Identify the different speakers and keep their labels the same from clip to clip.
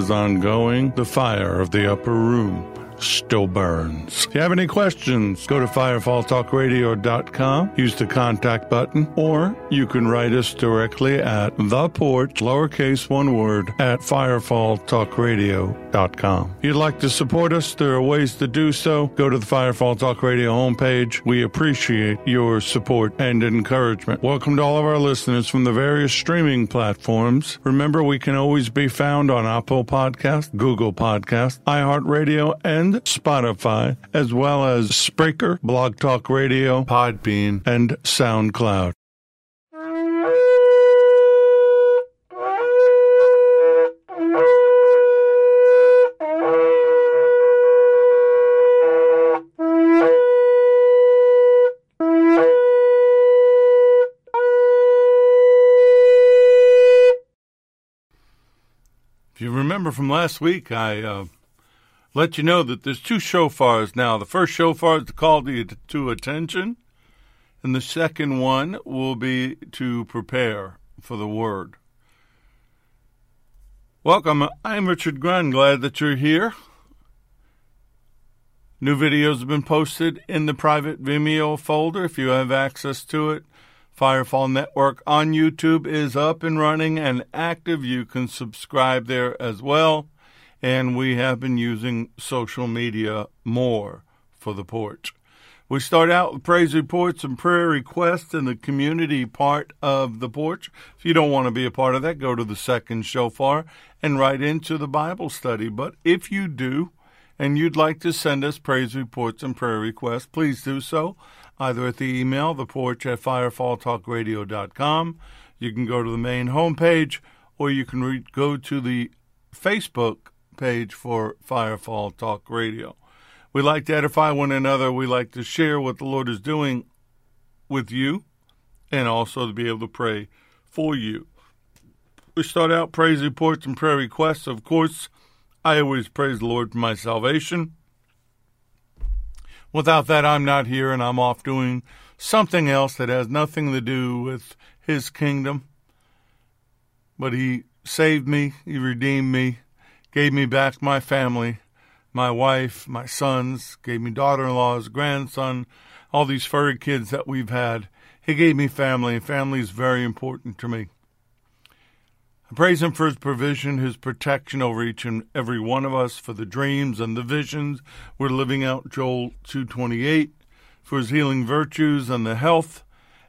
Speaker 1: is ongoing. The fire of the upper room still burns. If you have any questions, go to firefalltalkradio.com, use the contact button, or you can write us directly at the porch, lowercase one word, at firefalltalkradio.com. If you'd like to support us, there are ways to do so. Go to the Firefall Talk Radio homepage. We appreciate your support and encouragement. Welcome to all of our listeners from the various streaming platforms. Remember, we can always be found on Apple Podcast, Google Podcast, iHeartRadio, and Spotify, as well as Spreaker, Blog Talk Radio, Podbean, and SoundCloud. If you remember from last week, I uh, let you know that there's two shofars now. The first shofar is to call to, to attention, and the second one will be to prepare for the word. Welcome. I'm Richard Grun. Glad that you're here. New videos have been posted in the private Vimeo folder if you have access to it. Firefall Network on YouTube is up and running and active. You can subscribe there as well. And we have been using social media more for the porch. We start out with praise reports and prayer requests in the community part of the porch. If you don't want to be a part of that, go to the second shofar and write into the Bible study. But if you do, and you'd like to send us praise reports and prayer requests, please do so either at the email, the porch at firefalltalkradio.com. You can go to the main homepage, or you can re- go to the Facebook page for Firefall Talk Radio. We like to edify one another. We like to share what the Lord is doing with you and also to be able to pray for you. We start out praise reports and prayer requests. Of course, I always praise the Lord for my salvation. Without that, I'm not here and I'm off doing something else that has nothing to do with His kingdom. But He saved me, He redeemed me, gave me back my family, my wife, my sons, gave me daughter in laws, grandson, all these furry kids that we've had. He gave me family, and family is very important to me. I praise him for his provision, his protection over each and every one of us, for the dreams and the visions we're living out, Joel 228, for his healing virtues and the health.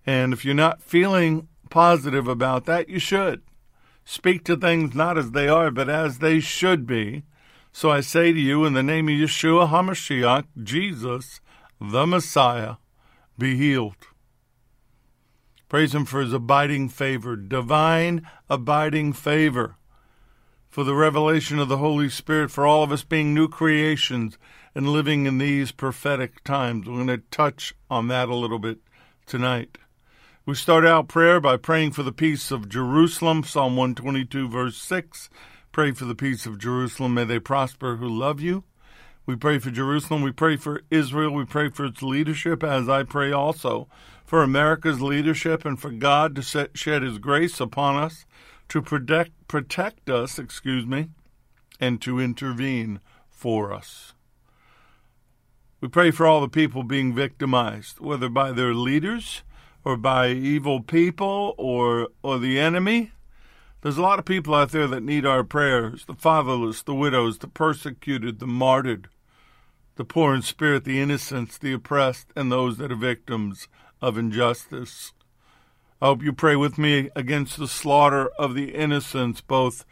Speaker 1: And if you're not feeling positive about that, you should. Speak to things not as they are, but as they should be. So I say to you, in the name of Yeshua HaMashiach, Jesus, the Messiah, be healed. Praise Him for His abiding favor, divine abiding favor, for the revelation of the Holy Spirit, for all of us being new creations and living in these prophetic times. We're going to touch on that a little bit tonight. We start out prayer by praying for the peace of Jerusalem, Psalm 122, verse 6. Pray for the peace of Jerusalem. May they prosper who love you. We pray for Jerusalem. We pray for Israel. We pray for its leadership, as I pray also for America's leadership and for God to set, shed His grace upon us, to protect, protect us, excuse me, and to intervene for us. We pray for all the people being victimized, whether by their leaders or by evil people or or the enemy. There's a lot of people out there that need our prayers the fatherless, the widows, the persecuted, the martyred, the poor in spirit, the innocents, the oppressed, and those that are victims of injustice. I hope you pray with me against the slaughter of the innocents, both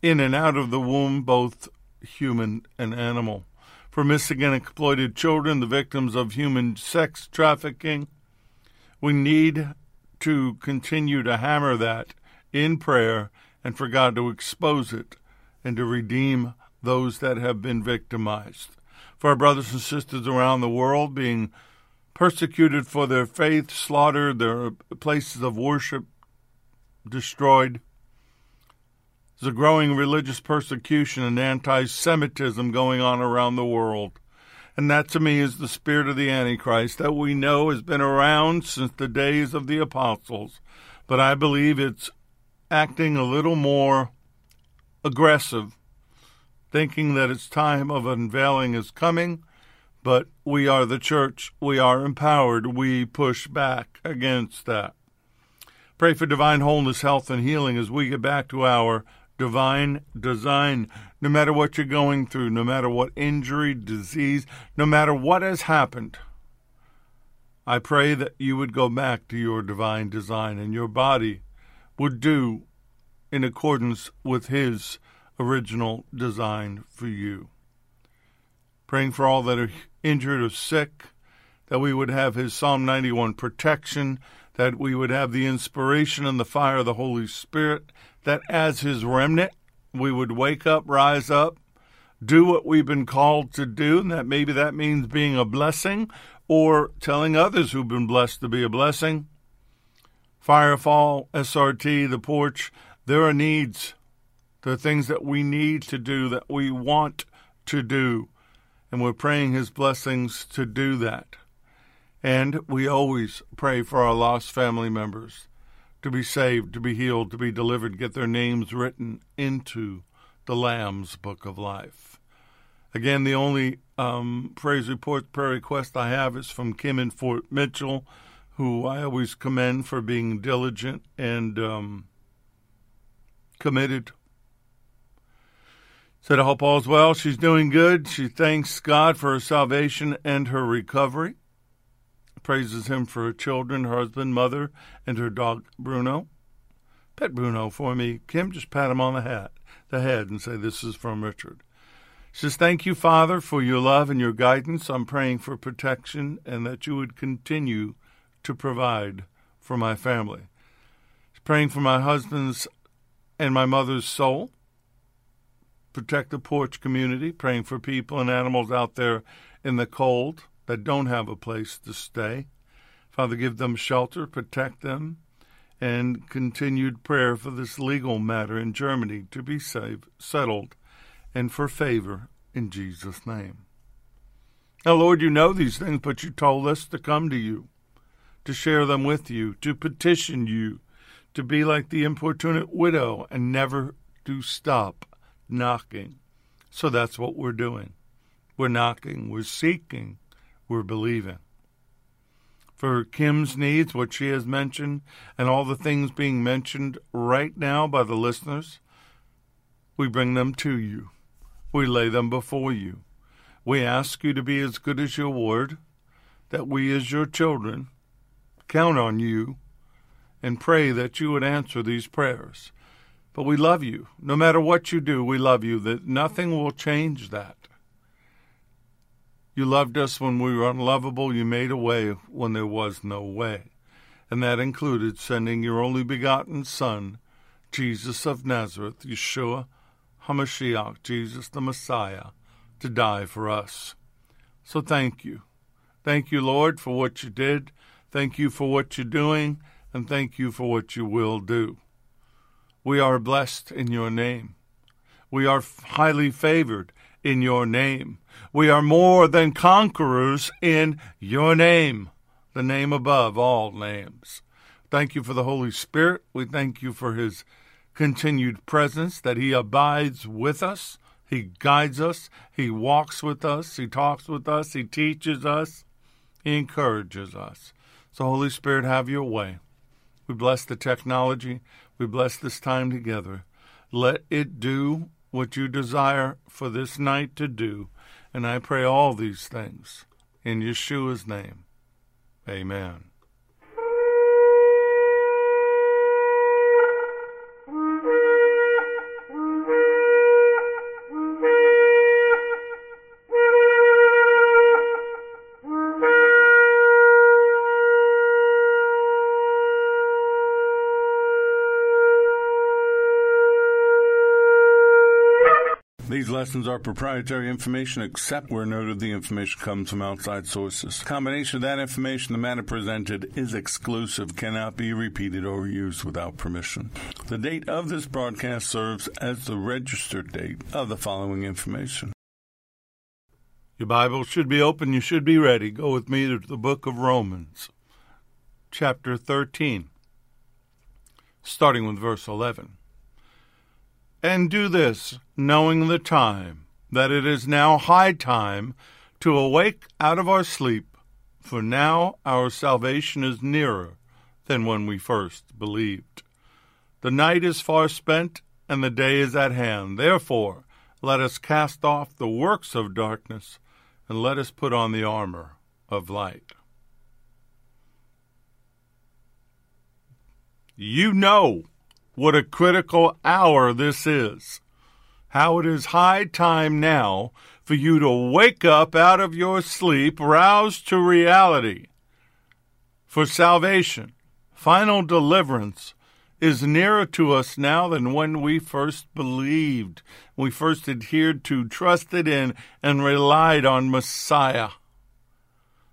Speaker 1: in and out of the womb, both human and animal. For missing and exploited children, the victims of human sex trafficking, we need to continue to hammer that in prayer and for God to expose it and to redeem those that have been victimized. For our brothers and sisters around the world being persecuted for their faith, slaughtered, their places of worship destroyed. There's a growing religious persecution and anti Semitism going on around the world. And that to me is the spirit of the Antichrist that we know has been around since the days of the apostles. But I believe it's acting a little more aggressive, thinking that its time of unveiling is coming. But we are the church. We are empowered. We push back against that. Pray for divine wholeness, health, and healing as we get back to our divine design. No matter what you're going through, no matter what injury, disease, no matter what has happened, I pray that you would go back to your divine design and your body would do in accordance with His original design for you. Praying for all that are injured or sick, that we would have His Psalm 91 protection, that we would have the inspiration and the fire of the Holy Spirit, that as His remnant, we would wake up, rise up, do what we've been called to do, and that maybe that means being a blessing or telling others who've been blessed to be a blessing. Firefall, SRT, the porch, there are needs. There are things that we need to do, that we want to do. And we're praying His blessings to do that. And we always pray for our lost family members to be saved, to be healed, to be delivered, get their names written into the Lamb's Book of Life. Again, the only um, praise report, prayer request I have is from Kim in Fort Mitchell, who I always commend for being diligent and um, committed. Said, I hope all's well. She's doing good. She thanks God for her salvation and her recovery praises him for her children, her husband, mother, and her dog Bruno. Pet Bruno for me. Kim, just pat him on the head, the head and say, This is from Richard. She says, Thank you, Father, for your love and your guidance. I'm praying for protection and that you would continue to provide for my family. She's praying for my husband's and my mother's soul. Protect the porch community, praying for people and animals out there in the cold that don't have a place to stay. Father, give them shelter, protect them, and continued prayer for this legal matter in Germany to be saved, settled and for favor in Jesus' name. Now, Lord, you know these things, but you told us to come to you, to share them with you, to petition you, to be like the importunate widow and never to stop knocking. So that's what we're doing. We're knocking, we're seeking, we're believing. For Kim's needs, what she has mentioned, and all the things being mentioned right now by the listeners, we bring them to you. We lay them before you. We ask you to be as good as your word, that we, as your children, count on you and pray that you would answer these prayers. But we love you. No matter what you do, we love you, that nothing will change that. You loved us when we were unlovable. You made a way when there was no way. And that included sending your only begotten Son, Jesus of Nazareth, Yeshua HaMashiach, Jesus the Messiah, to die for us. So thank you. Thank you, Lord, for what you did. Thank you for what you're doing. And thank you for what you will do. We are blessed in your name. We are highly favored in your name. We are more than conquerors in your name, the name above all names. Thank you for the Holy Spirit. We thank you for his continued presence, that he abides with us, he guides us, he walks with us, he talks with us, he teaches us, he encourages us. So, Holy Spirit, have your way. We bless the technology. We bless this time together. Let it do what you desire for this night to do. And I pray all these things in Yeshua's name. Amen. Lessons are proprietary information except where noted the information comes from outside sources. Combination of that information the matter presented is exclusive, cannot be repeated or used without permission. The date of this broadcast serves as the registered date of the following information. Your Bible should be open, you should be ready. Go with me to the book of Romans, chapter 13, starting with verse 11. And do this, knowing the time, that it is now high time to awake out of our sleep, for now our salvation is nearer than when we first believed. The night is far spent, and the day is at hand. Therefore, let us cast off the works of darkness, and let us put on the armor of light. You know what a critical hour this is. How it is high time now for you to wake up out of your sleep, roused to reality. For salvation, final deliverance, is nearer to us now than when we first believed, we first adhered to, trusted in, and relied on Messiah.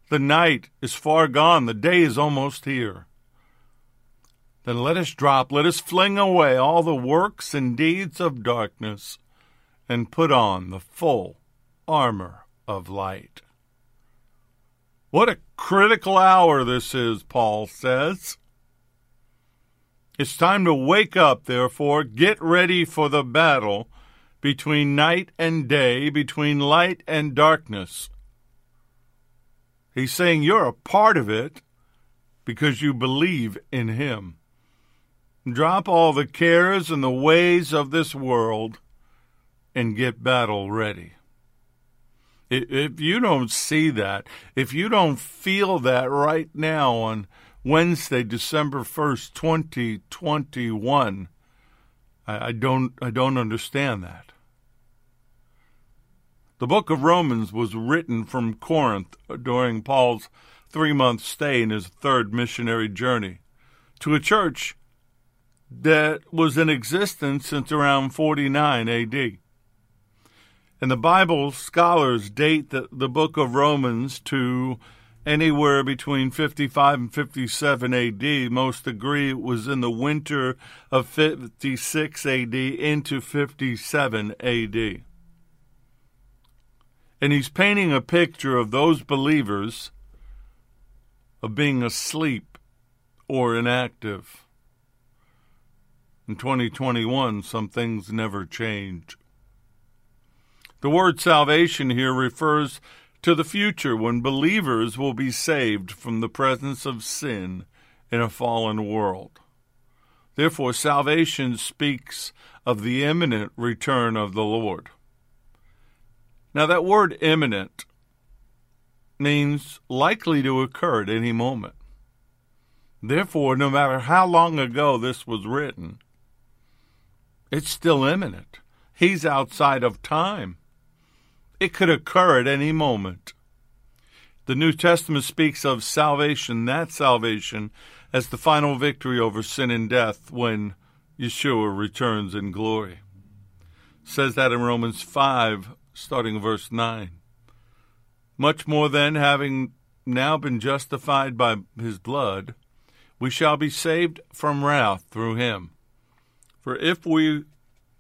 Speaker 1: The night is far gone, the day is almost here then let us drop, let us fling away all the works and deeds of darkness, and put on the full armor of light. What a critical hour this is, Paul says. It's time to wake up, therefore, get ready for the battle between night and day, between light and darkness. He's saying you're a part of it because you believe in Him. Drop all the cares and the ways of this world and get battle ready. If you don't see that, if you don't feel that right now on Wednesday, December 1st, 2021, I don't, I don't understand that. The book of Romans was written from Corinth during Paul's three month stay in his third missionary journey to a church that was in existence since around 49 AD. And the Bible scholars date the, the book of Romans to anywhere between 55 and 57 AD. Most agree it was in the winter of 56 AD into 57 AD. And he's painting a picture of those believers of being asleep or inactive. In 2021, some things never change. The word salvation here refers to the future when believers will be saved from the presence of sin in a fallen world. Therefore, salvation speaks of the imminent return of the Lord. Now, that word imminent means likely to occur at any moment. Therefore, no matter how long ago this was written, it's still imminent. He's outside of time. It could occur at any moment. The New Testament speaks of salvation, that salvation, as the final victory over sin and death when Yeshua returns in glory. It says that in Romans 5, starting verse 9. Much more then, having now been justified by his blood, we shall be saved from wrath through him. For if we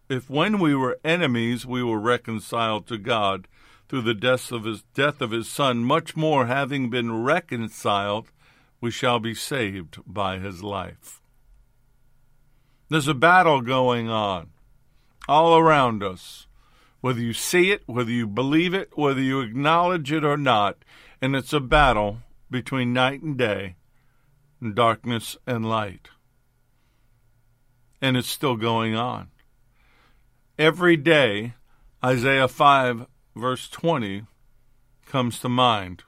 Speaker 1: if when we were enemies we were reconciled to God through the death of his death of his son, much more having been reconciled, we shall be saved by his life. There's a battle going on all around us. Whether you see it, whether you believe it, whether you acknowledge it or not, and it's a battle between night and day, darkness and light and it's still going on. Every day, Isaiah 5, verse 20, comes to mind.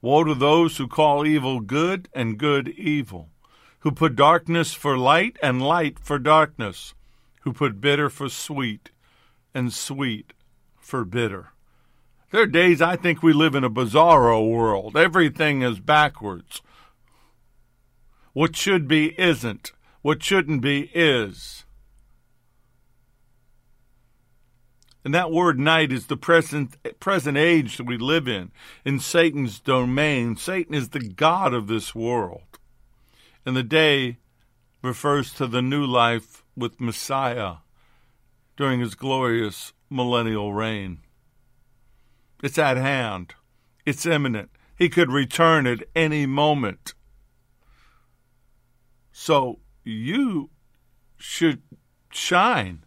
Speaker 1: Woe to those who call evil good and good evil, who put darkness for light and light for darkness, who put bitter for sweet and sweet for bitter. There are days I think we live in a bizarro world. Everything is backwards. What should be isn't. What shouldn't be is. And that word night is the present present age that we live in, in Satan's domain. Satan is the God of this world. And the day refers to the new life with Messiah during his glorious millennial reign. It's at hand. It's imminent. He could return at any moment. So you should shine.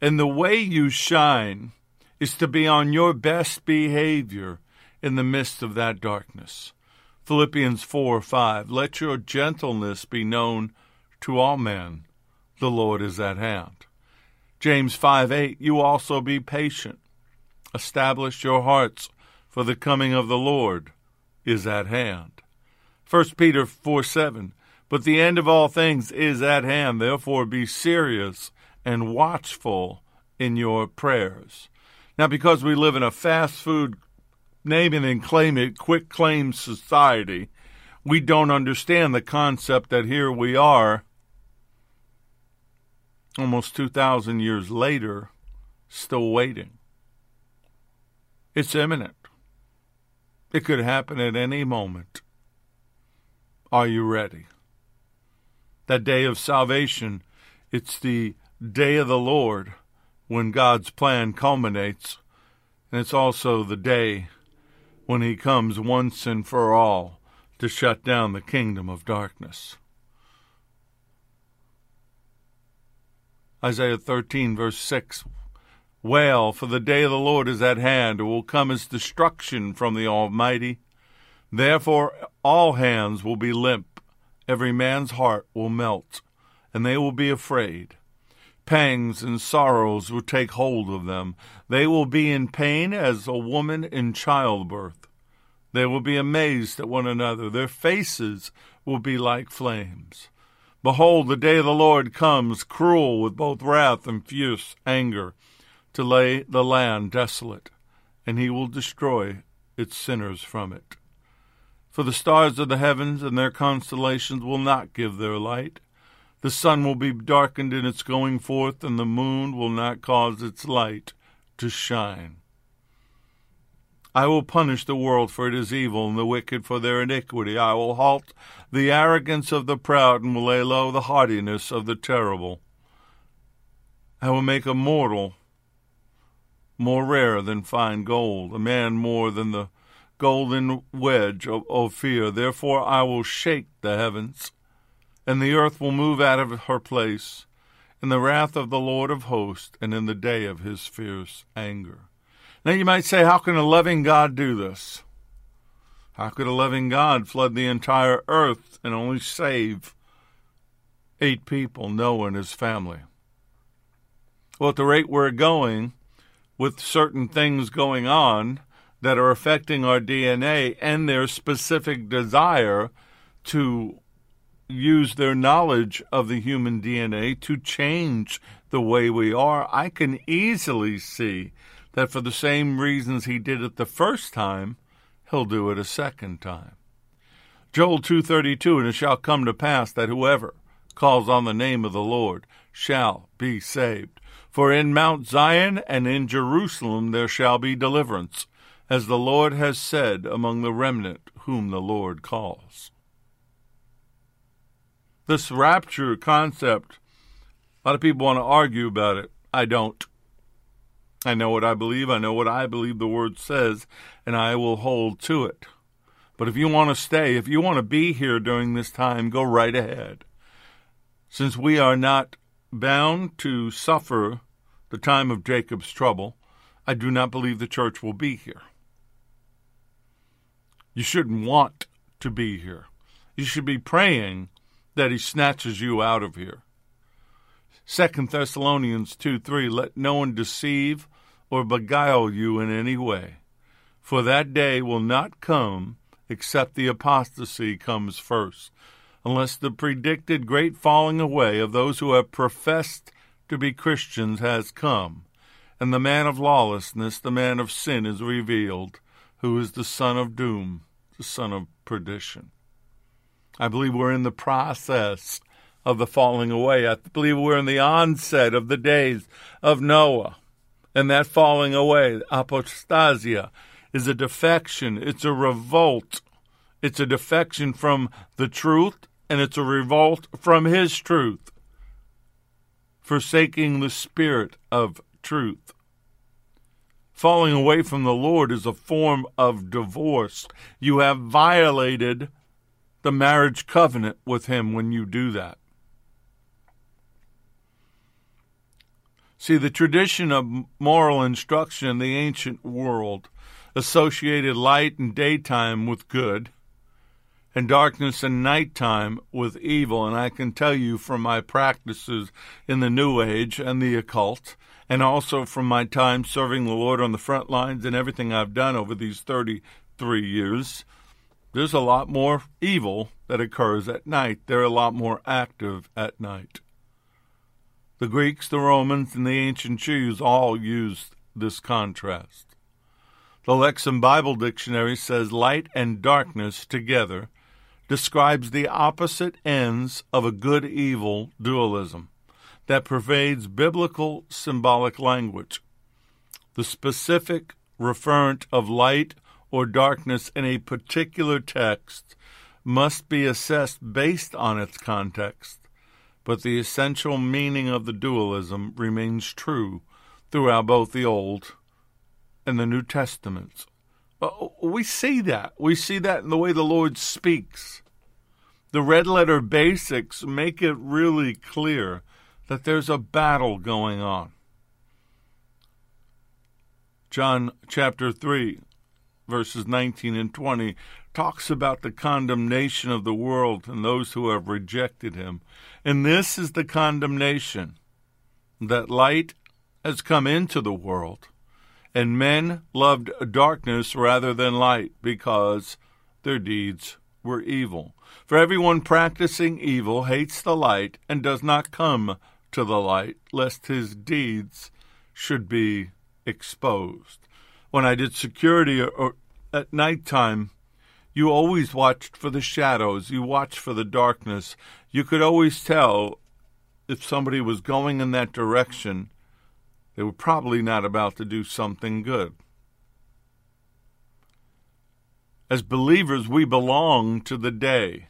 Speaker 1: And the way you shine is to be on your best behavior in the midst of that darkness. Philippians 4 5. Let your gentleness be known to all men. The Lord is at hand. James 5 8. You also be patient. Establish your hearts, for the coming of the Lord is at hand. 1 Peter 4 7. But the end of all things is at hand. Therefore, be serious and watchful in your prayers. Now, because we live in a fast food name it and claim it, quick claim society, we don't understand the concept that here we are, almost 2,000 years later, still waiting. It's imminent. It could happen at any moment. Are you ready? That day of salvation. It's the day of the Lord when God's plan culminates, and it's also the day when He comes once and for all to shut down the kingdom of darkness. Isaiah 13, verse 6 Wail, for the day of the Lord is at hand. It will come as destruction from the Almighty. Therefore, all hands will be limp every man's heart will melt, and they will be afraid. Pangs and sorrows will take hold of them. They will be in pain as a woman in childbirth. They will be amazed at one another. Their faces will be like flames. Behold, the day of the Lord comes, cruel with both wrath and fierce anger, to lay the land desolate, and he will destroy its sinners from it. For the stars of the heavens and their constellations will not give their light. The sun will be darkened in its going forth, and the moon will not cause its light to shine. I will punish the world for its evil, and the wicked for their iniquity. I will halt the arrogance of the proud, and will lay low the haughtiness of the terrible. I will make a mortal more rare than fine gold, a man more than the golden wedge of Ophir. Therefore I will shake the heavens, and the earth will move out of her place in the wrath of the Lord of hosts and in the day of his fierce anger. Now you might say, how can a loving God do this? How could a loving God flood the entire earth and only save eight people, Noah and his family? Well, at the rate we're going, with certain things going on, that are affecting our DNA and their specific desire to use their knowledge of the human DNA to change the way we are, I can easily see that for the same reasons he did it the first time, he'll do it a second time. Joel 2:32 and it shall come to pass that whoever calls on the name of the Lord shall be saved. For in Mount Zion and in Jerusalem there shall be deliverance as the Lord has said among the remnant whom the Lord calls. This rapture concept, a lot of people want to argue about it. I don't. I know what I believe. I know what I believe the Word says, and I will hold to it. But if you want to stay, if you want to be here during this time, go right ahead. Since we are not bound to suffer the time of Jacob's trouble, I do not believe the church will be here. You shouldn't want to be here. You should be praying that he snatches you out of here. Second Thessalonians 2 3 Let no one deceive or beguile you in any way, for that day will not come except the apostasy comes first, unless the predicted great falling away of those who have professed to be Christians has come, and the man of lawlessness, the man of sin, is revealed who is the son of doom, the son of perdition. I believe we're in the process of the falling away. I believe we're in the onset of the days of Noah. And that falling away, apostasia, is a defection, it's a revolt. It's a defection from the truth, and it's a revolt from his truth, forsaking the spirit of truth. Falling away from the Lord is a form of divorce. You have violated the marriage covenant with Him when you do that. See, the tradition of moral instruction in the ancient world associated light and daytime with good, and darkness and nighttime with evil. And I can tell you from my practices in the New Age and the occult and also from my time serving the Lord on the front lines and everything I've done over these 33 years, there's a lot more evil that occurs at night. They're a lot more active at night. The Greeks, the Romans, and the ancient Jews all used this contrast. The Lexham Bible Dictionary says light and darkness together describes the opposite ends of a good evil dualism that pervades biblical symbolic language. The specific referent of light or darkness in a particular text must be assessed based on its context, but the essential meaning of the dualism remains true throughout both the Old and the New Testaments. Uh, we see that. We see that in the way the Lord speaks. The red letter basics make it really clear that there's a battle going on. John chapter 3, verses 19 and 20, talks about the condemnation of the world and those who have rejected him. And this is the condemnation that light has come into the world, and men loved darkness rather than light because their deeds were evil. For everyone practicing evil hates the light and does not come to the light, lest his deeds should be exposed. When I did security or, or at nighttime, you always watched for the shadows, you watched for the darkness. You could always tell if somebody was going in that direction, they were probably not about to do something good. As believers, we belong to the day.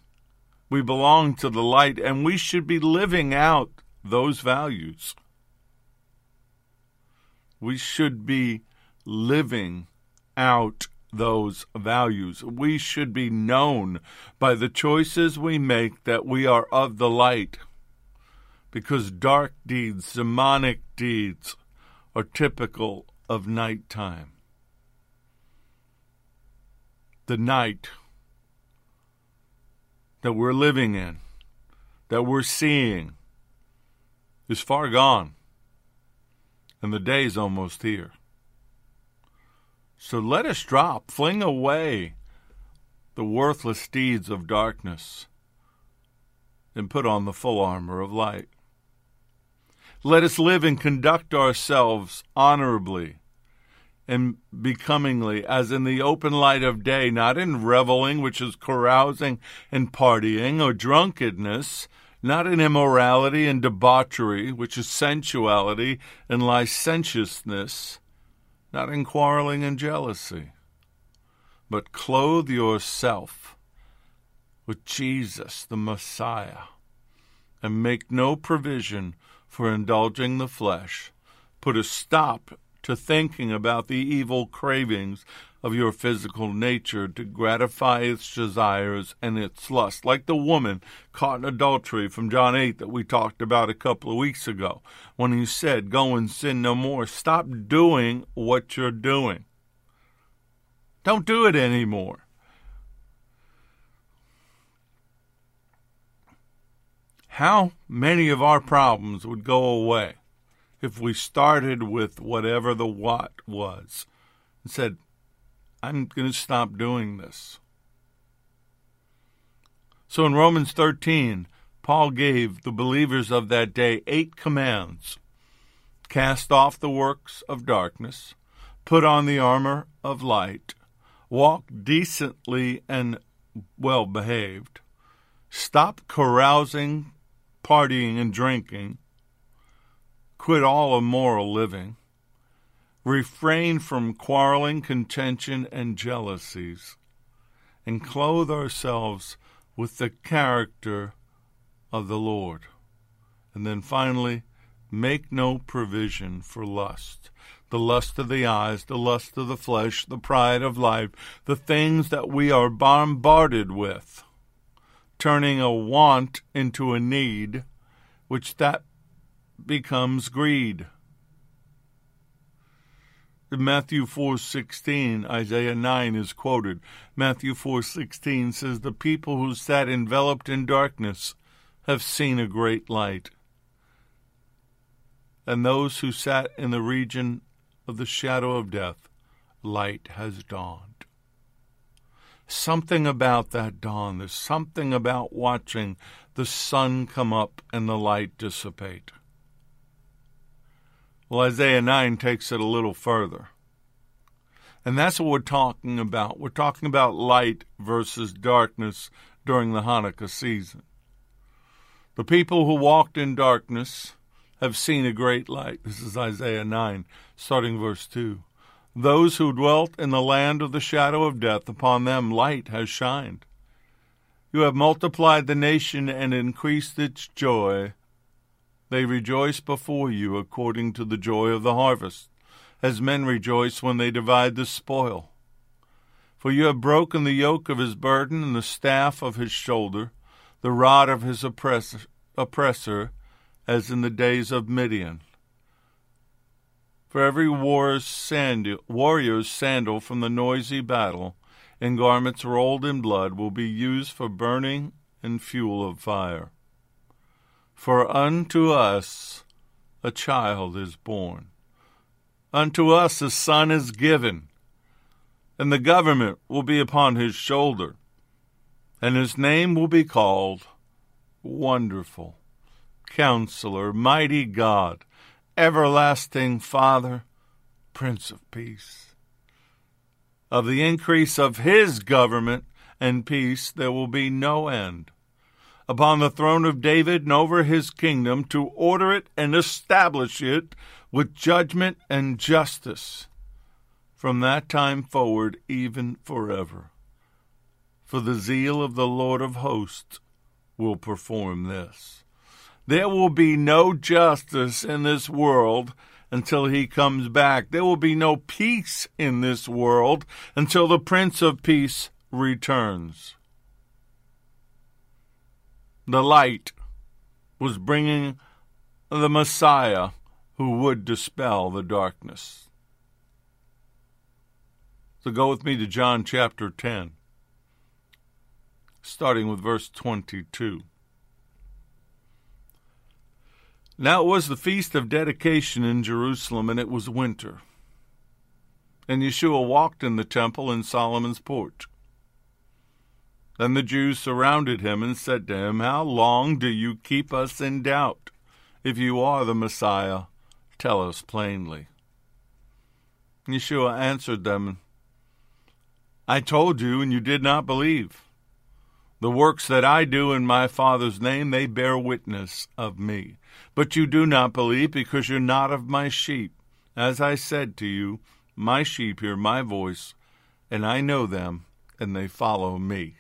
Speaker 1: We belong to the light, and we should be living out those values. We should be living out those values. We should be known by the choices we make that we are of the light. Because dark deeds, demonic deeds, are typical of nighttime. The night that we're living in, that we're seeing, is far gone, and the day's almost here. So let us drop, fling away the worthless deeds of darkness, and put on the full armor of light. Let us live and conduct ourselves honorably and becomingly, as in the open light of day, not in reveling, which is carousing and partying, or drunkenness, not in immorality and debauchery, which is sensuality and licentiousness, not in quarreling and jealousy, but clothe yourself with Jesus, the Messiah, and make no provision for indulging the flesh. Put a stop to thinking about the evil cravings of your physical nature to gratify its desires and its lust, like the woman caught in adultery from John 8 that we talked about a couple of weeks ago, when he said, Go and sin no more. Stop doing what you're doing. Don't do it anymore. How many of our problems would go away if we started with whatever the what was and said, I'm going to stop doing this. So in Romans 13, Paul gave the believers of that day eight commands cast off the works of darkness, put on the armor of light, walk decently and well behaved, stop carousing, partying, and drinking, quit all immoral living, refrain from quarreling, contention, and jealousies, and clothe ourselves with the character of the Lord. And then finally, make no provision for lust. The lust of the eyes, the lust of the flesh, the pride of life, the things that we are bombarded with, turning a want into a need, which that becomes greed. In Matthew 4:16, Isaiah 9 is quoted. Matthew 4:16 says, "The people who sat enveloped in darkness have seen a great light." And those who sat in the region of the shadow of death, light has dawned. Something about that dawn, there's something about watching the sun come up and the light dissipate. Well, Isaiah 9 takes it a little further. And that's what we're talking about. We're talking about light versus darkness during the Hanukkah season. The people who walked in darkness have seen a great light. This is Isaiah 9, starting verse 2. Those who dwelt in the land of the shadow of death, upon them light has shined. You have multiplied the nation and increased its joy. They rejoice before you according to the joy of the harvest, as men rejoice when they divide the spoil. For you have broken the yoke of his burden and the staff of his shoulder, the rod of his oppressor, oppressor as in the days of Midian. For every warrior's sandal, warrior's sandal from the noisy battle and garments rolled in blood will be used for burning and fuel of fire. For unto us a child is born, unto us a son is given, and the government will be upon his shoulder, and his name will be called Wonderful, Counselor, Mighty God, Everlasting Father, Prince of Peace. Of the increase of his government and peace there will be no end upon the throne of David and over his kingdom to order it and establish it with judgment and justice from that time forward, even forever. For the zeal of the Lord of hosts will perform this. There will be no justice in this world until he comes back. There will be no peace in this world until the Prince of Peace returns the light was bringing the Messiah who would dispel the darkness. So go with me to John chapter 10, starting with verse 22. Now it was the feast of dedication in Jerusalem, and it was winter. And Yeshua walked in the temple in Solomon's porch. Then the Jews surrounded him and said to him, How long do you keep us in doubt? If you are the Messiah, tell us plainly. Yeshua answered them, I told you, and you did not believe. The works that I do in my Father's name, they bear witness of me. But you do not believe because you're not of my sheep. As I said to you, my sheep hear my voice, and I know them, and they follow me.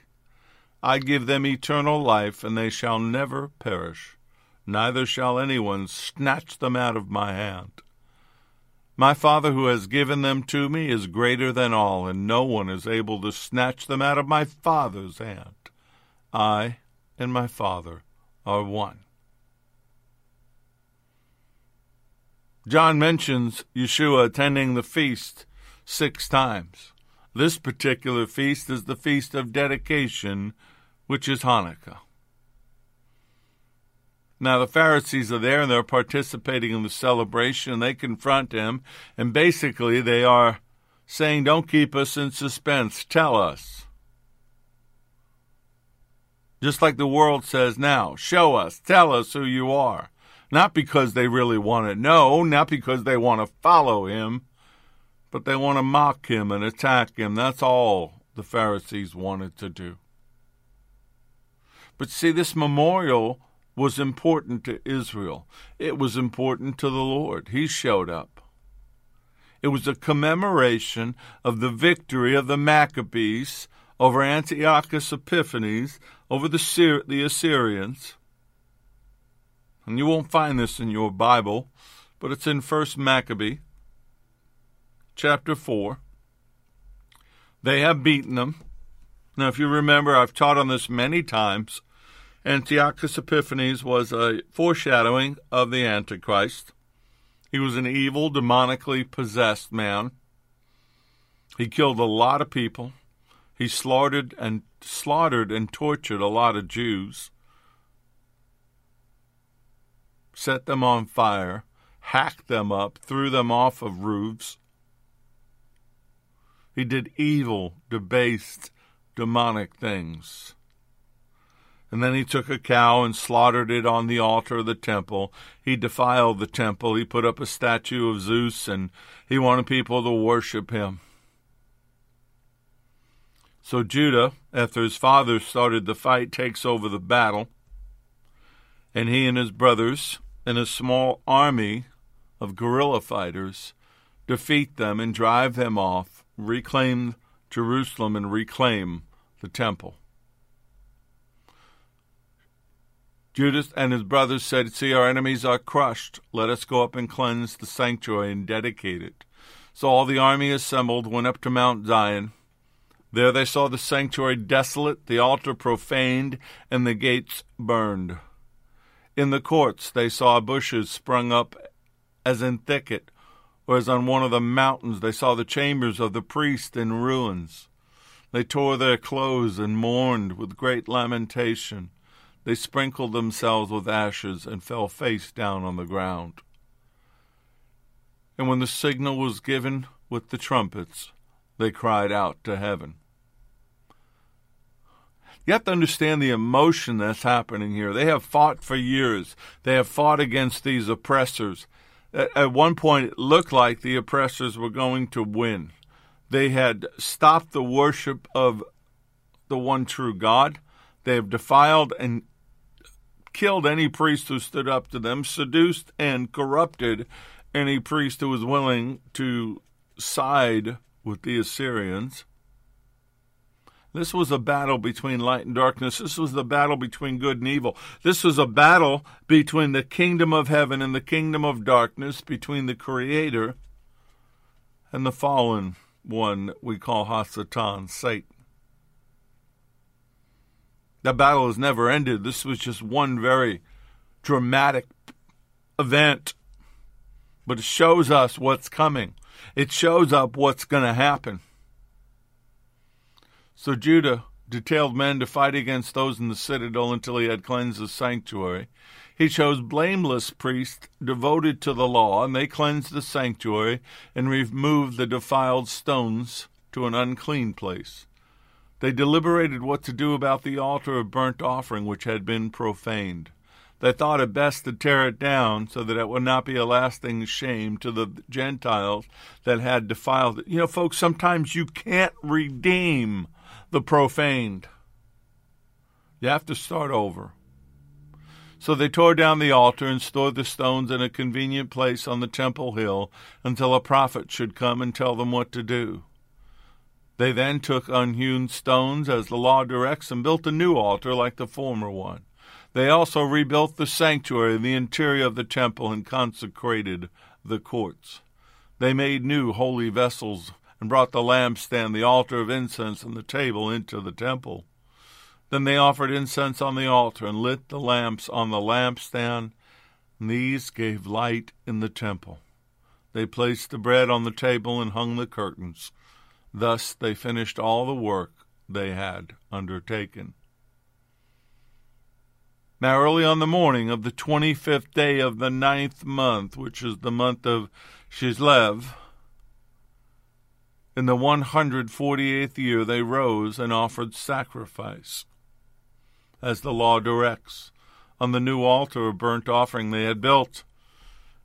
Speaker 1: I give them eternal life, and they shall never perish, neither shall anyone snatch them out of my hand. My Father who has given them to me is greater than all, and no one is able to snatch them out of my Father's hand. I and my Father are one. John mentions Yeshua attending the feast six times. This particular feast is the feast of dedication which is Hanukkah. Now, the Pharisees are there and they're participating in the celebration, and they confront him, and basically they are saying, Don't keep us in suspense, tell us. Just like the world says now, show us, tell us who you are. Not because they really want to know, not because they want to follow him, but they want to mock him and attack him. That's all the Pharisees wanted to do. But see, this memorial was important to Israel. It was important to the Lord. He showed up. It was a commemoration of the victory of the Maccabees over Antiochus Epiphanes over the, Syri- the Assyrians. And you won't find this in your Bible, but it's in First Maccabee, chapter 4. They have beaten them. Now, if you remember, I've taught on this many times. Antiochus Epiphanes was a foreshadowing of the Antichrist. He was an evil, demonically possessed man. He killed a lot of people. He slaughtered and slaughtered and tortured a lot of Jews. Set them on fire, hacked them up, threw them off of roofs. He did evil, debased, demonic things. And then he took a cow and slaughtered it on the altar of the temple. He defiled the temple. He put up a statue of Zeus and he wanted people to worship him. So Judah, after his father started the fight, takes over the battle. And he and his brothers and a small army of guerrilla fighters defeat them and drive them off, reclaim Jerusalem, and reclaim the temple. Judas and his brothers said, See, our enemies are crushed. Let us go up and cleanse the sanctuary and dedicate it. So all the army assembled, went up to Mount Zion. There they saw the sanctuary desolate, the altar profaned, and the gates burned. In the courts they saw bushes sprung up as in thicket, or as on one of the mountains they saw the chambers of the priest in ruins. They tore their clothes and mourned with great lamentation. They sprinkled themselves with ashes and fell face down on the ground. And when the signal was given with the trumpets, they cried out to heaven. You have to understand the emotion that's happening here. They have fought for years. They have fought against these oppressors. At one point, it looked like the oppressors were going to win. They had stopped the worship of the one true God. They have defiled and killed any priest who stood up to them, seduced and corrupted any priest who was willing to side with the Assyrians. This was a battle between light and darkness. This was the battle between good and evil. This was a battle between the kingdom of heaven and the kingdom of darkness, between the Creator and the fallen one we call Hasatan, Satan. That battle has never ended. This was just one very dramatic event. But it shows us what's coming. It shows up what's going to happen. So Judah detailed men to fight against those in the citadel until he had cleansed the sanctuary. He chose blameless priests devoted to the law, and they cleansed the sanctuary and removed the defiled stones to an unclean place. They deliberated what to do about the altar of burnt offering which had been profaned. They thought it best to tear it down so that it would not be a lasting shame to the Gentiles that had defiled it. You know, folks, sometimes you can't redeem the profaned. You have to start over. So they tore down the altar and stored the stones in a convenient place on the temple hill until a prophet should come and tell them what to do. They then took unhewn stones as the law directs and built a new altar like the former one. They also rebuilt the sanctuary and the interior of the temple and consecrated the courts. They made new holy vessels and brought the lampstand, the altar of incense, and the table into the temple. Then they offered incense on the altar and lit the lamps on the lampstand. And these gave light in the temple. They placed the bread on the table and hung the curtains. Thus they finished all the work they had undertaken. Now, early on the morning of the twenty fifth day of the ninth month, which is the month of Chislev, in the one hundred forty eighth year they rose and offered sacrifice, as the law directs, on the new altar of burnt offering they had built.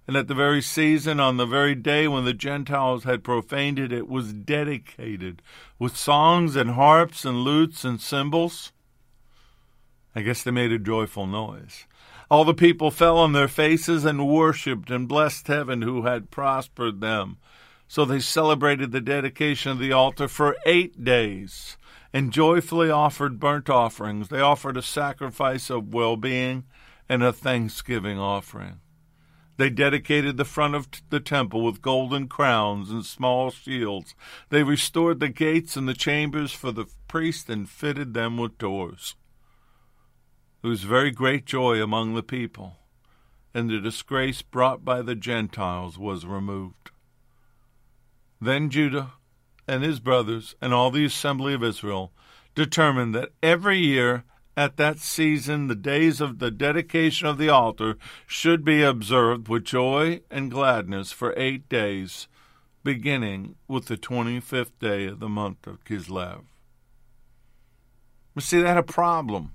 Speaker 1: And at the very season, on the very day when the Gentiles had profaned it, it was dedicated with songs and harps and lutes and cymbals. I guess they made a joyful noise. All the people fell on their faces and worshipped and blessed heaven who had prospered them. So they celebrated the dedication of the altar for eight days and joyfully offered burnt offerings. They offered a sacrifice of well being and a thanksgiving offering. They dedicated the front of the temple with golden crowns and small shields. They restored the gates and the chambers for the priest and fitted them with doors. There was very great joy among the people, and the disgrace brought by the Gentiles was removed. Then Judah and his brothers and all the assembly of Israel determined that every year at that season, the days of the dedication of the altar should be observed with joy and gladness for eight days, beginning with the 25th day of the month of Kislev. But see, that had a problem.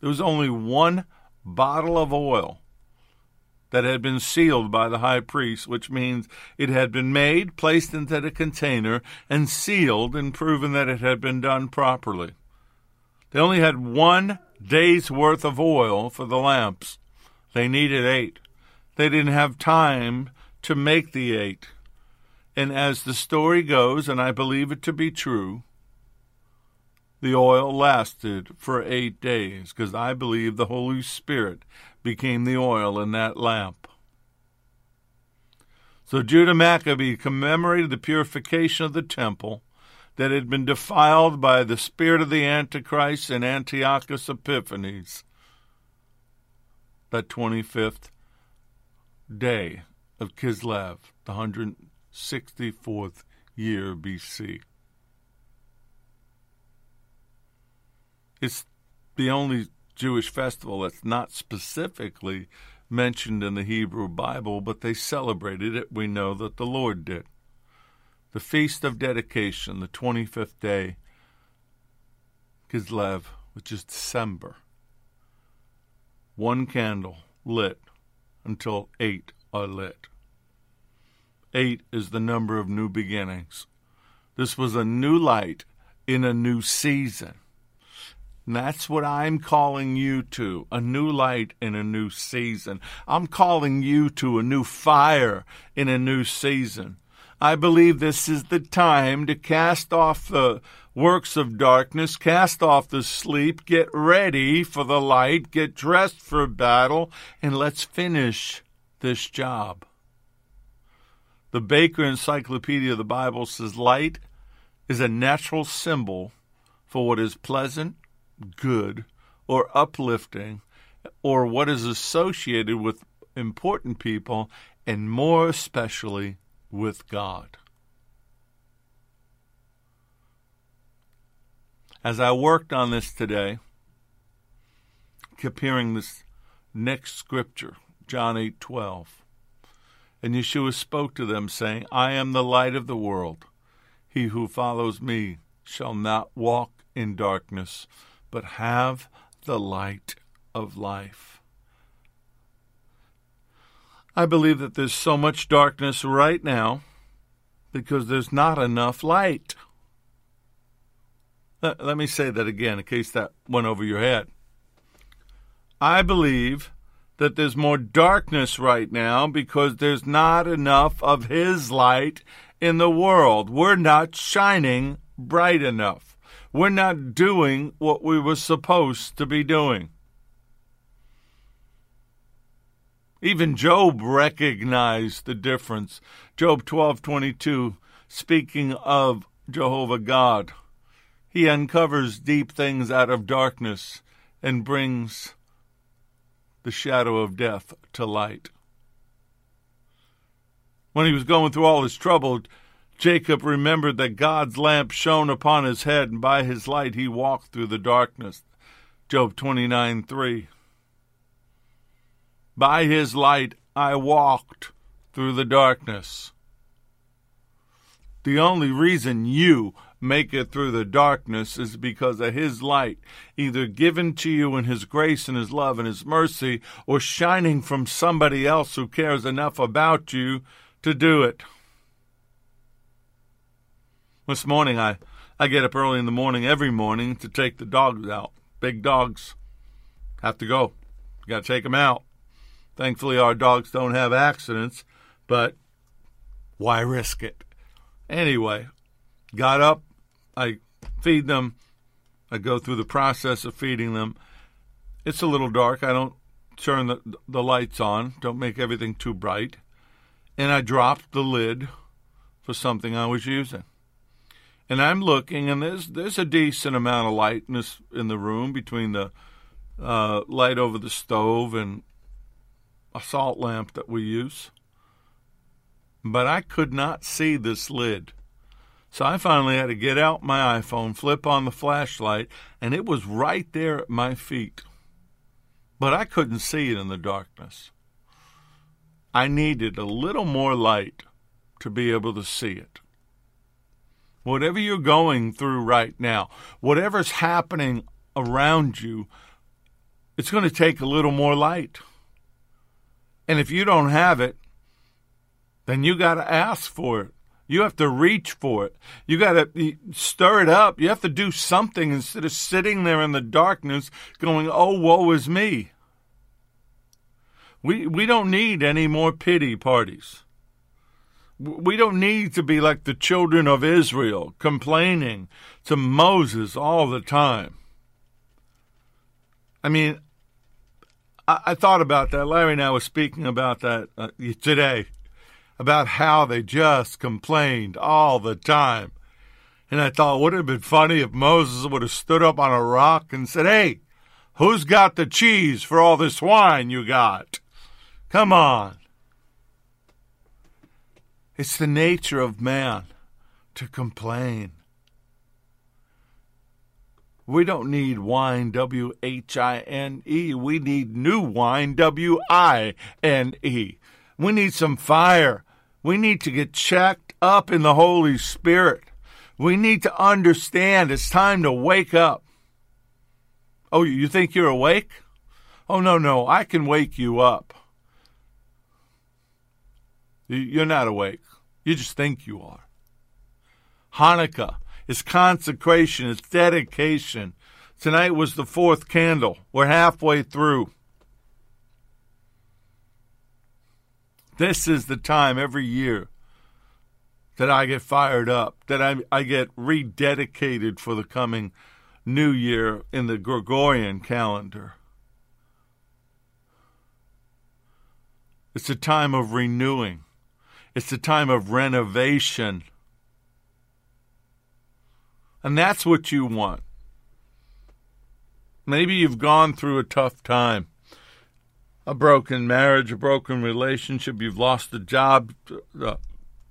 Speaker 1: There was only one bottle of oil that had been sealed by the high priest, which means it had been made, placed into the container, and sealed and proven that it had been done properly. They only had one day's worth of oil for the lamps. They needed eight. They didn't have time to make the eight. And as the story goes, and I believe it to be true, the oil lasted for eight days because I believe the Holy Spirit became the oil in that lamp. So Judah Maccabee commemorated the purification of the temple that had been defiled by the spirit of the Antichrist and Antiochus Epiphanes. That 25th day of Kislev, the 164th year BC. It's the only Jewish festival that's not specifically mentioned in the Hebrew Bible, but they celebrated it. We know that the Lord did the Feast of Dedication, the 25th day, Kislev, which is December. One candle lit until eight are lit. Eight is the number of new beginnings. This was a new light in a new season. That's what I'm calling you to a new light in a new season. I'm calling you to a new fire in a new season. I believe this is the time to cast off the works of darkness, cast off the sleep, get ready for the light, get dressed for battle, and let's finish this job. The Baker Encyclopedia of the Bible says light is a natural symbol for what is pleasant, good, or uplifting, or what is associated with important people, and more especially with God. As I worked on this today, hearing this next scripture, John 8 12. And Yeshua spoke to them, saying, I am the light of the world. He who follows me shall not walk in darkness, but have the light of life. I believe that there's so much darkness right now because there's not enough light. Let, let me say that again in case that went over your head. I believe that there's more darkness right now because there's not enough of His light in the world. We're not shining bright enough. We're not doing what we were supposed to be doing. Even Job recognized the difference. Job 12:22 speaking of Jehovah God, he uncovers deep things out of darkness and brings the shadow of death to light. When he was going through all his trouble, Jacob remembered that God's lamp shone upon his head, and by his light he walked through the darkness. Job 29 3. By his light I walked through the darkness. The only reason you make it through the darkness is because of his light, either given to you in his grace and his love and his mercy, or shining from somebody else who cares enough about you to do it. This morning I, I get up early in the morning every morning to take the dogs out. Big dogs have to go. You got to take them out. Thankfully, our dogs don't have accidents, but why risk it? Anyway, got up, I feed them, I go through the process of feeding them. It's a little dark. I don't turn the, the lights on, don't make everything too bright. And I dropped the lid for something I was using. And I'm looking, and there's there's a decent amount of lightness in, the room between the uh, light over the stove and a salt lamp that we use. But I could not see this lid. So I finally had to get out my iPhone, flip on the flashlight, and it was right there at my feet. But I couldn't see it in the darkness. I needed a little more light to be able to see it. Whatever you're going through right now, whatever's happening around you, it's going to take a little more light. And if you don't have it, then you got to ask for it. You have to reach for it. You got to stir it up. You have to do something instead of sitting there in the darkness going, oh, woe is me. We, we don't need any more pity parties. We don't need to be like the children of Israel, complaining to Moses all the time. I mean, I, I thought about that. Larry and I were speaking about that uh, today, about how they just complained all the time. And I thought, would it have been funny if Moses would have stood up on a rock and said, Hey, who's got the cheese for all this whine you got? Come on. It's the nature of man to complain. We don't need whine, W H I N E. We need new wine, W I N E. We need some fire. We need to get checked up in the Holy Spirit. We need to understand it's time to wake up. Oh, you think you're awake? Oh, no, no, I can wake you up. You're not awake. You just think you are. Hanukkah is consecration, it's dedication. Tonight was the fourth candle. We're halfway through. This is the time every year that I get fired up, that I, I get rededicated for the coming new year in the Gregorian calendar. It's a time of renewing. It's a time of renovation. And that's what you want. Maybe you've gone through a tough time a broken marriage, a broken relationship, you've lost a job. The,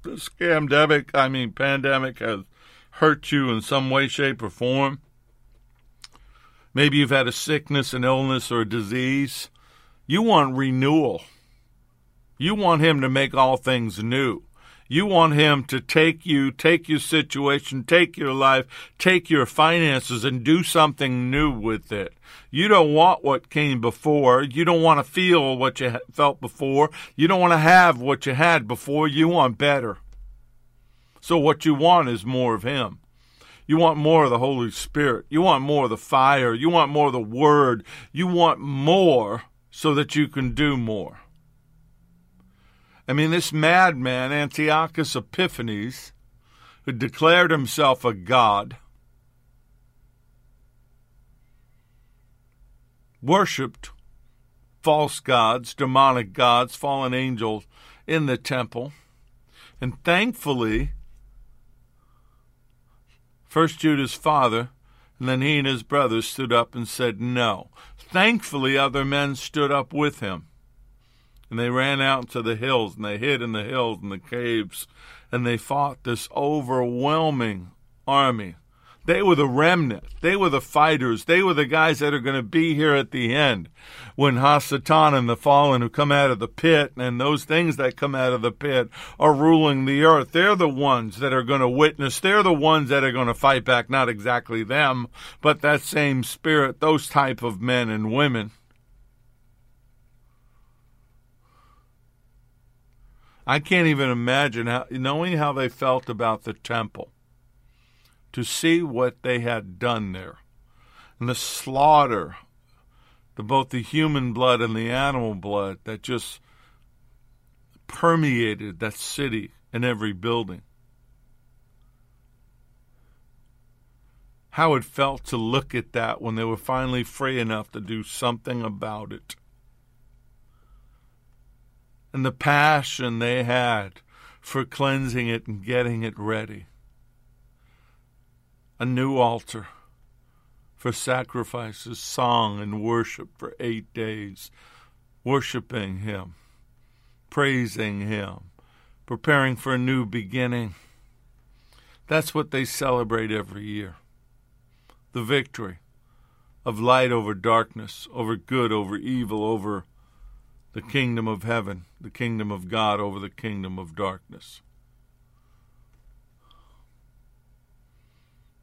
Speaker 1: the scamdemic, I mean, pandemic has hurt you in some way, shape, or form. Maybe you've had a sickness, an illness, or a disease. You want renewal. You want Him to make all things new. You want him to take you, take your situation, take your life, take your finances, and do something new with it. You don't want what came before. You don't want to feel what you felt before. You don't want to have what you had before. You want better. So, what you want is more of Him. You want more of the Holy Spirit. You want more of the fire. You want more of the Word. You want more so that you can do more. I mean, this madman, Antiochus Epiphanes, who declared himself a god, worshipped false gods, demonic gods, fallen angels in the temple. And thankfully, first Judah's father, and then he and his brothers stood up and said no. Thankfully, other men stood up with him. And they ran out to the hills and they hid in the hills and the caves and they fought this overwhelming army. They were the remnant. They were the fighters. They were the guys that are going to be here at the end when Hasatan and the fallen who come out of the pit and those things that come out of the pit are ruling the earth. They're the ones that are going to witness. They're the ones that are going to fight back. Not exactly them, but that same spirit, those type of men and women. I can't even imagine how, knowing how they felt about the temple, to see what they had done there, and the slaughter, the, both the human blood and the animal blood that just permeated that city and every building. How it felt to look at that when they were finally free enough to do something about it. And the passion they had for cleansing it and getting it ready. A new altar for sacrifices, song, and worship for eight days, worshiping Him, praising Him, preparing for a new beginning. That's what they celebrate every year the victory of light over darkness, over good over evil, over the kingdom of heaven, the kingdom of God over the kingdom of darkness.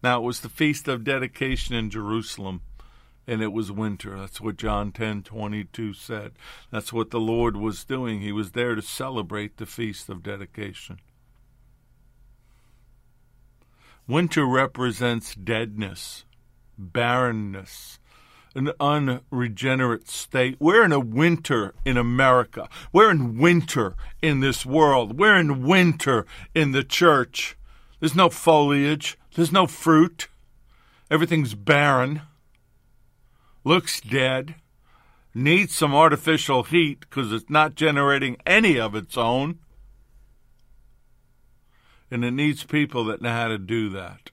Speaker 1: Now it was the feast of dedication in Jerusalem, and it was winter. That's what John ten twenty two said. That's what the Lord was doing. He was there to celebrate the feast of dedication. Winter represents deadness, barrenness, an unregenerate state. We're in a winter in America. We're in winter in this world. We're in winter in the church. There's no foliage, there's no fruit. Everything's barren, looks dead, needs some artificial heat because it's not generating any of its own. And it needs people that know how to do that.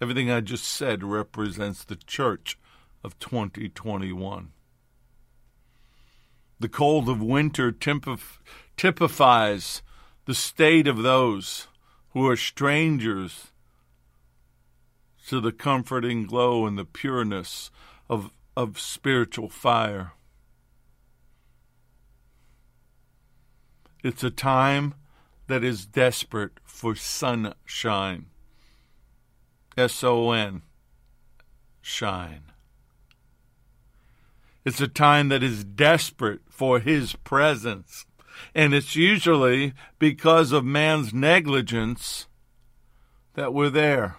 Speaker 1: Everything I just said represents the church of 2021. The cold of winter typifies the state of those who are strangers to the comforting glow and the pureness of, of spiritual fire. It's a time that is desperate for sunshine. S O N, shine. It's a time that is desperate for His presence. And it's usually because of man's negligence that we're there.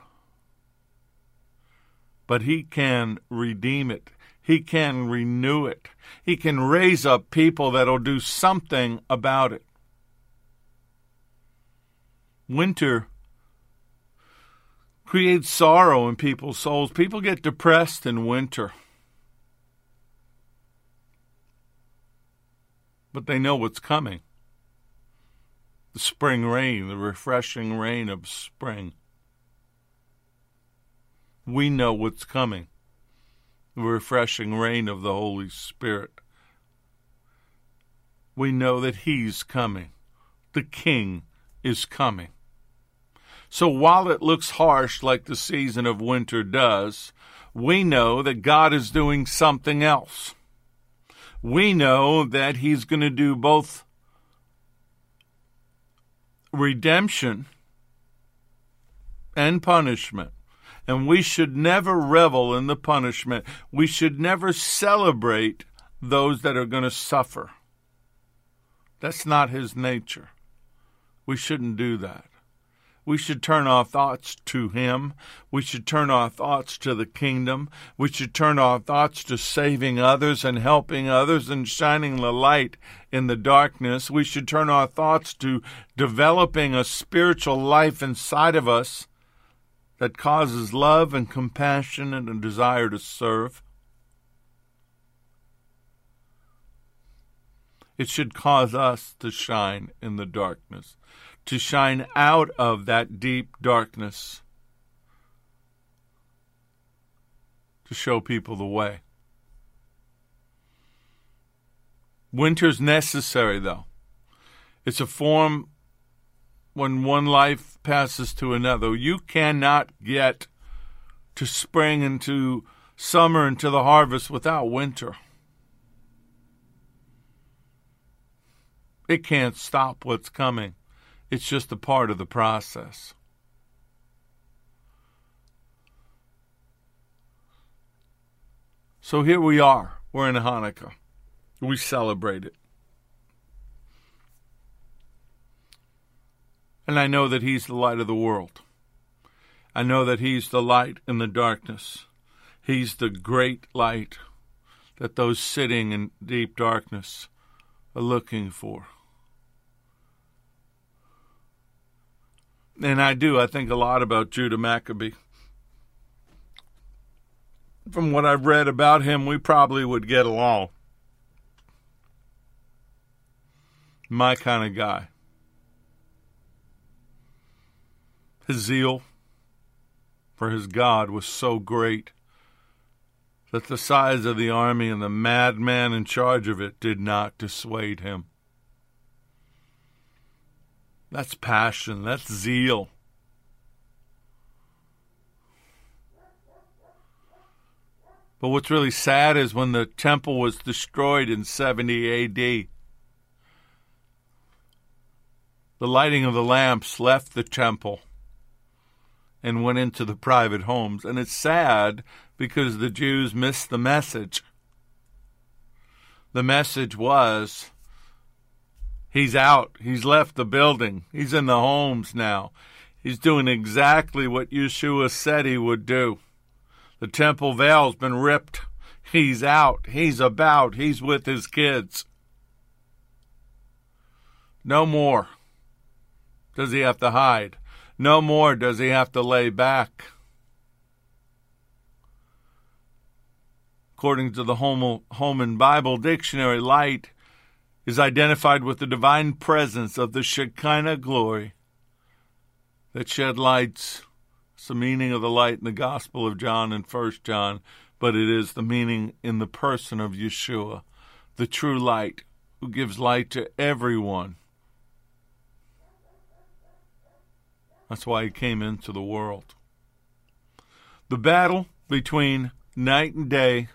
Speaker 1: But He can redeem it, He can renew it, He can raise up people that'll do something about it. Winter creates sorrow in people's souls. People get depressed in winter. But they know what's coming. The spring rain, the refreshing rain of spring. We know what's coming. The refreshing rain of the Holy Spirit. We know that He's coming. The King is coming. So while it looks harsh like the season of winter does, we know that God is doing something else. We know that He's going to do both redemption and punishment. And we should never revel in the punishment. We should never celebrate those that are going to suffer. That's not His nature. We shouldn't do that. We should turn our thoughts to Him. We should turn our thoughts to the kingdom. We should turn our thoughts to saving others and helping others and shining the light in the darkness. We should turn our thoughts to developing a spiritual life inside of us that causes love and compassion and a desire to serve. It should cause us to shine in the darkness to shine out of that deep darkness to show people the way. Winter's necessary, though. It's a form when one life passes to another. You cannot get to spring and to summer and to the harvest without winter. It can't stop what's coming. It's just a part of the process. So here we are. We're in Hanukkah. We celebrate it. And I know that He's the light of the world. I know that He's the light in the darkness. He's the great light that those sitting in deep darkness are looking for. And I do. I think a lot about Judah Maccabee. From what I've read about him, we probably would get along. My kind of guy. His zeal for his God was so great that the size of the army and the madman in charge of it did not dissuade him. That's passion, that's zeal. But what's really sad is when the temple was destroyed in 70 AD, the lighting of the lamps left the temple and went into the private homes. And it's sad because the Jews missed the message. The message was he's out, he's left the building, he's in the homes now. He's doing exactly what Yeshua said he would do. The temple veil's been ripped. He's out. He's about. He's with his kids. No more does he have to hide. No more does he have to lay back. According to the Holman Bible Dictionary, light is identified with the divine presence of the Shekinah glory that shed lights. It's the meaning of the light in the Gospel of John and First John, but it is the meaning in the person of Yeshua, the true light, who gives light to everyone. That's why he came into the world. The battle between night and day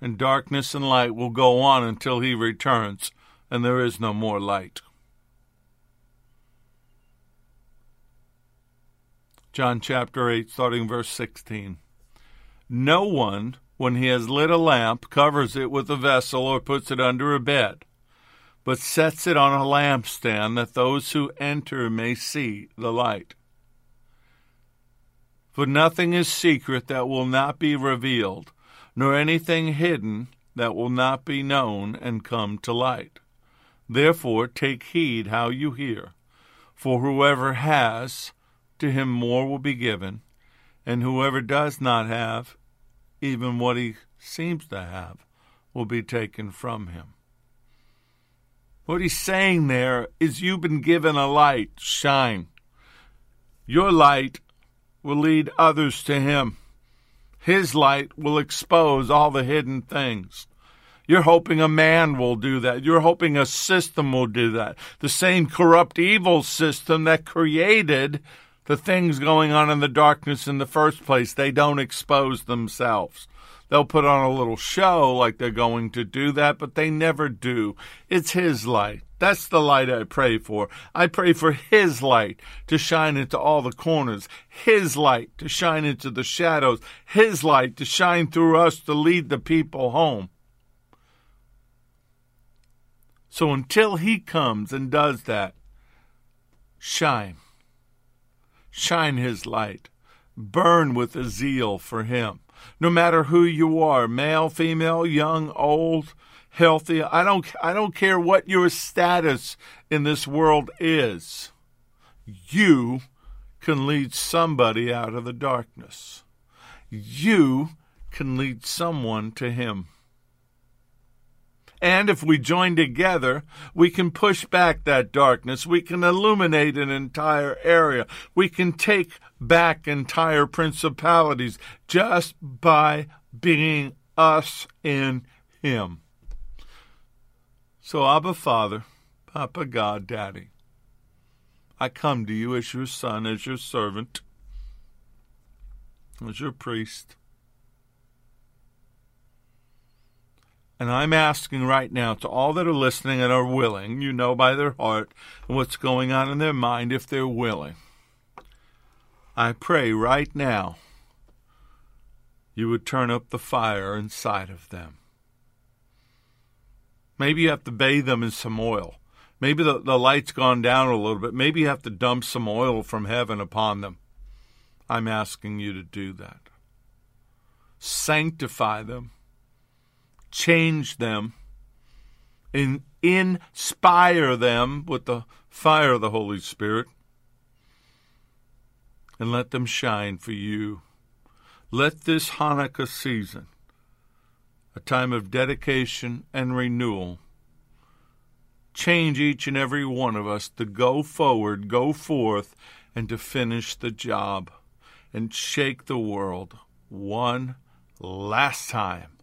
Speaker 1: and darkness and light will go on until he returns and there is no more light. John chapter 8, starting verse 16. No one, when he has lit a lamp, covers it with a vessel or puts it under a bed but sets it on a lampstand that those who enter may see the light. For nothing is secret that will not be revealed, nor anything hidden that will not be known and come to light. Therefore, take heed how you hear. For whoever has, to him more will be given, and whoever does not have, even what he seems to have, will be taken from him. What he's saying there is you've been given a light, shine. Your light will lead others to him. His light will expose all the hidden things. You're hoping a man will do that. You're hoping a system will do that. The same corrupt evil system that created the things going on in the darkness in the first place. They don't expose themselves. They'll put on a little show like they're going to do that, but they never do. It's His light. That's the light I pray for. I pray for His light to shine into all the corners, His light to shine into the shadows, His light to shine through us to lead the people home. So until He comes and does that, shine. Shine His light. Burn with a zeal for Him no matter who you are, male, female, young, old, healthy. I don't I don't care what your status in this world is. You can lead somebody out of the darkness. You can lead someone to him. And if we join together, we can push back that darkness. We can illuminate an entire area. We can take back entire principalities just by being us in Him. So, Abba Father, Papa God, Daddy, I come to you as your son, as your servant, as your priest. And I'm asking right now to all that are listening and are willing, you know by their heart what's going on in their mind if they're willing. I pray right now you would turn up the fire inside of them. Maybe you have to bathe them in some oil. Maybe the, the light's gone down a little bit. Maybe you have to dump some oil from heaven upon them. I'm asking you to do that. Sanctify them change them, and inspire them with the fire of the Holy Spirit, and let them shine for you. Let this Hanukkah season, a time of dedication and renewal, change each and every one of us to go forward, go forth, and to finish the job and shake the world one last time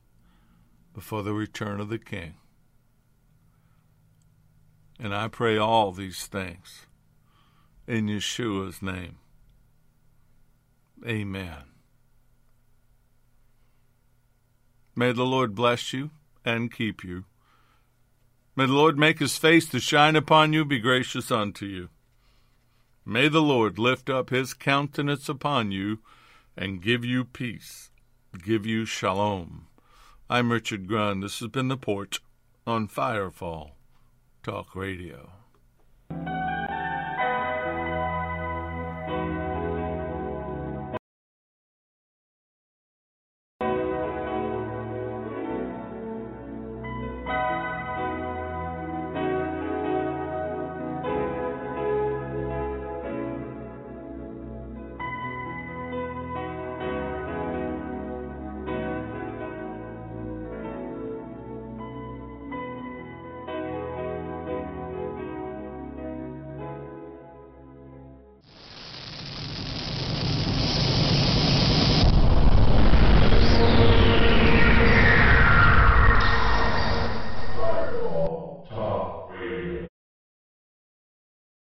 Speaker 1: before the return of the King. And I pray all these things in Yeshua's name. Amen. May the Lord bless you and keep you. May the Lord make his face to shine upon you, be gracious unto you. May the Lord lift up his countenance upon you and give you peace, give you shalom. I'm Richard Grund. This has been The Porch on Firefall Talk Radio.